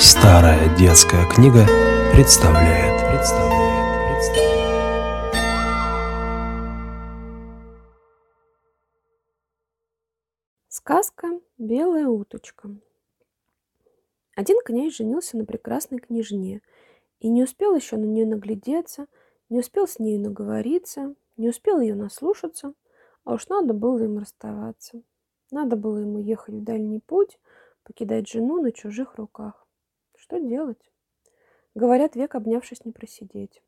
Старая детская книга представляет. представляет, представляет. Сказка «Белая уточка». Один князь женился на прекрасной княжне и не успел еще на нее наглядеться, не успел с нею наговориться, не успел ее наслушаться, а уж надо было им расставаться. Надо было ему ехать в дальний путь, покидать жену на чужих руках. Что делать? Говорят, век обнявшись не просидеть.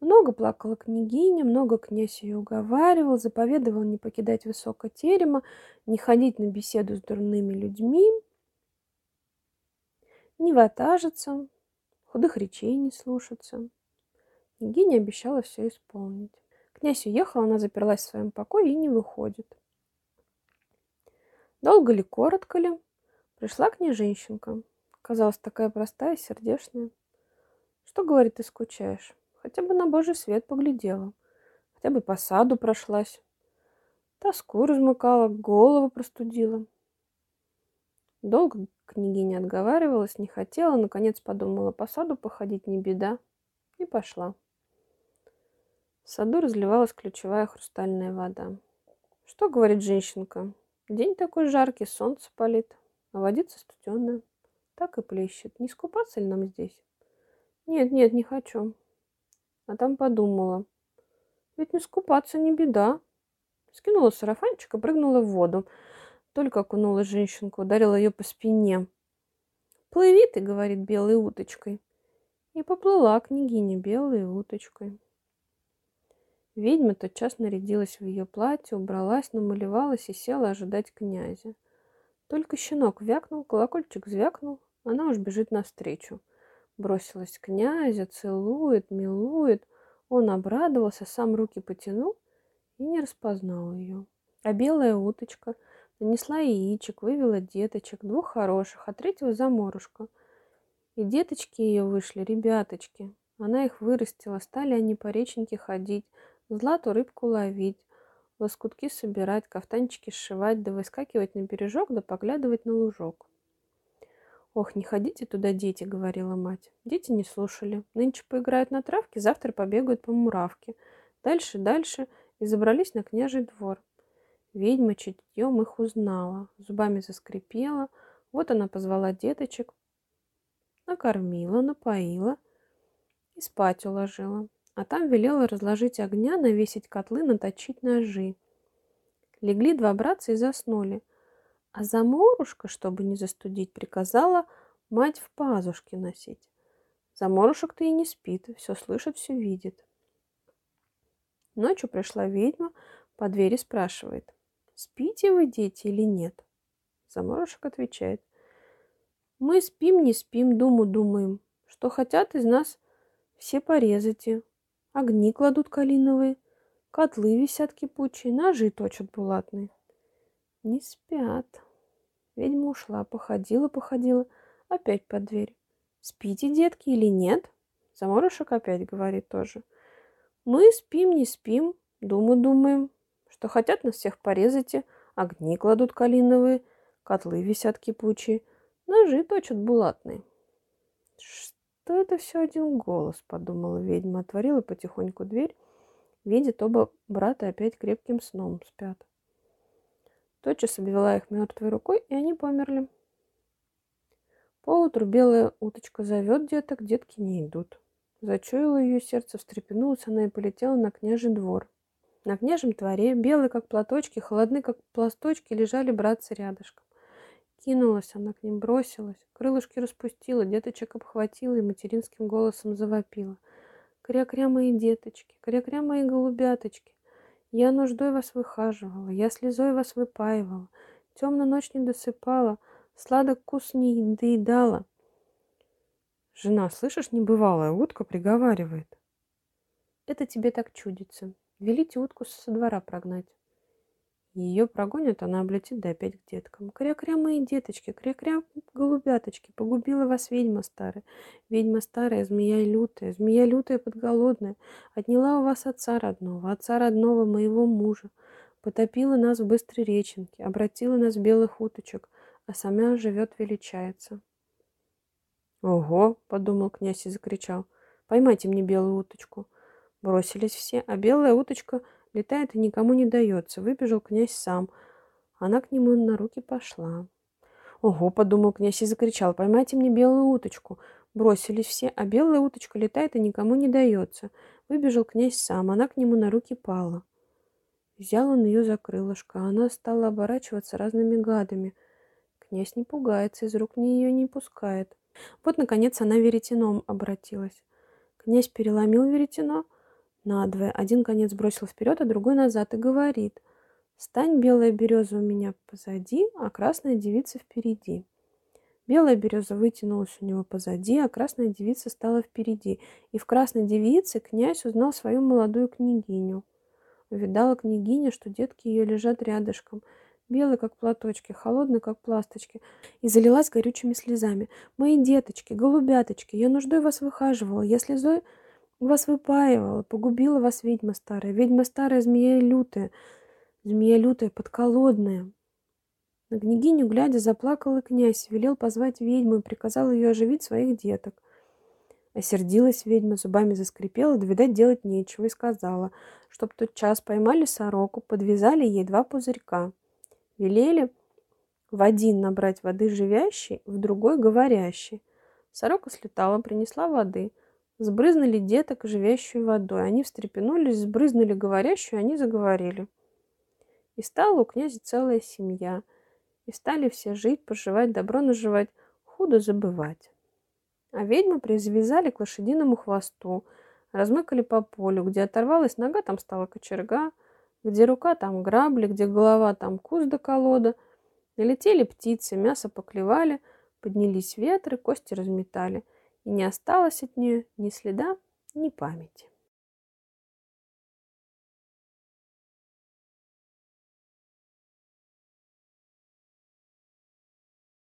Много плакала княгиня, много князь ее уговаривал, заповедовал не покидать высоко терема, не ходить на беседу с дурными людьми, не ватажиться, худых речей не слушаться. Княгиня обещала все исполнить. Князь уехал, она заперлась в своем покое и не выходит. Долго ли, коротко ли, пришла к ней женщинка. Казалась такая простая, сердечная. Что, говорит, ты скучаешь? Хотя бы на божий свет поглядела. Хотя бы по саду прошлась. Тоску размыкала, голову простудила. Долго княгиня отговаривалась, не хотела, наконец подумала, по саду походить не беда, и пошла. В саду разливалась ключевая хрустальная вода. Что говорит женщинка? День такой жаркий, солнце палит, а водица студеная. Так и плещет. Не скупаться ли нам здесь? Нет, нет, не хочу. А там подумала. Ведь не скупаться не беда. Скинула сарафанчик и прыгнула в воду. Только окунула женщинку, ударила ее по спине. «Плыви ты», — говорит, белой уточкой. И поплыла княгиня белой уточкой. Ведьма тотчас нарядилась в ее платье, убралась, намалевалась и села ожидать князя. Только щенок вякнул, колокольчик звякнул, она уж бежит навстречу. Бросилась к князя, целует, милует. Он обрадовался, сам руки потянул и не распознал ее. А белая уточка нанесла яичек, вывела деточек, двух хороших, а третьего заморушка. И деточки ее вышли, ребяточки. Она их вырастила, стали они по реченьке ходить, злату рыбку ловить, лоскутки собирать, кафтанчики сшивать, да выскакивать на бережок, да поглядывать на лужок. «Ох, не ходите туда, дети», — говорила мать. Дети не слушали. Нынче поиграют на травке, завтра побегают по муравке. Дальше, дальше и забрались на княжий двор. Ведьма чутьем их узнала, зубами заскрипела. Вот она позвала деточек, накормила, напоила и спать уложила. А там велела разложить огня, навесить котлы, наточить ножи. Легли два братца и заснули. А заморушка, чтобы не застудить, приказала мать в пазушке носить. Заморушек-то и не спит, все слышит, все видит. Ночью пришла ведьма, по двери спрашивает, спите вы, дети, или нет? Заморушек отвечает, мы спим, не спим, думу думаем, что хотят из нас все порезайте. Огни кладут калиновые, котлы висят кипучие, ножи точат булатные. Не спят. Ведьма ушла, походила, походила, опять под дверь. Спите, детки, или нет? Заморышек опять говорит тоже. Мы спим, не спим, думу думаем, что хотят нас всех порезать, огни кладут калиновые, котлы висят кипучие, ножи точат булатные. Что это все один голос, подумала ведьма, отворила потихоньку дверь, видит оба брата опять крепким сном спят. Тотчас обвела их мертвой рукой, и они померли. Поутру белая уточка зовет деток, детки не идут. Зачуяло ее сердце, встрепенулась она и полетела на княжий двор. На княжем дворе, белые как платочки, холодны как пласточки, лежали братцы рядышком. Кинулась она к ним, бросилась, крылышки распустила, деточек обхватила и материнским голосом завопила. «Кря-кря мои деточки, кря-кря мои голубяточки, я нуждой вас выхаживала, я слезой вас выпаивала, темную ночь не досыпала, сладок вкус не доедала. Жена, слышишь, небывалая утка приговаривает. Это тебе так чудится. Велите утку со двора прогнать. Ее прогонят, она облетит да опять к деткам. Кря-кря, мои деточки, кря-кря, голубяточки, погубила вас ведьма старая. Ведьма старая, змея лютая, змея лютая подголодная. Отняла у вас отца родного, отца родного моего мужа. Потопила нас в быстрой реченке, обратила нас в белых уточек, а сама живет величается. Ого, подумал князь и закричал. Поймайте мне белую уточку. Бросились все, а белая уточка летает и никому не дается. Выбежал князь сам. Она к нему на руки пошла. Ого, подумал князь и закричал. Поймайте мне белую уточку. Бросились все, а белая уточка летает и никому не дается. Выбежал князь сам, она к нему на руки пала. Взял он ее за крылышко, а она стала оборачиваться разными гадами. Князь не пугается, из рук ее не пускает. Вот, наконец, она веретеном обратилась. Князь переломил веретено надвое. Один конец бросил вперед, а другой назад и говорит. «Стань, белая береза, у меня позади, а красная девица впереди». Белая береза вытянулась у него позади, а красная девица стала впереди. И в красной девице князь узнал свою молодую княгиню. Увидала княгиня, что детки ее лежат рядышком, белые, как платочки, холодные, как пласточки, и залилась горючими слезами. «Мои деточки, голубяточки, я нуждой вас выхаживала, я слезой вас выпаивала, погубила вас ведьма старая, ведьма старая, змея лютая, змея лютая, подколодная». На княгиню, глядя, заплакал и князь, велел позвать ведьму и приказал ее оживить своих деток. Осердилась ведьма, зубами заскрипела, да, видать, делать нечего, и сказала, чтоб тот час поймали сороку, подвязали ей два пузырька. Велели в один набрать воды живящей, в другой говорящей. Сорока слетала, принесла воды. Сбрызнули деток живящую водой. Они встрепенулись, сбрызнули говорящую, они заговорили. И стала у князя целая семья. И стали все жить, поживать, добро наживать, худо забывать. А ведьмы привязали к лошадиному хвосту, размыкали по полю. Где оторвалась нога, там стала кочерга, где рука, там грабли, где голова, там куст до колода. Налетели птицы, мясо поклевали, поднялись ветры, кости разметали. И не осталось от нее ни следа, ни памяти.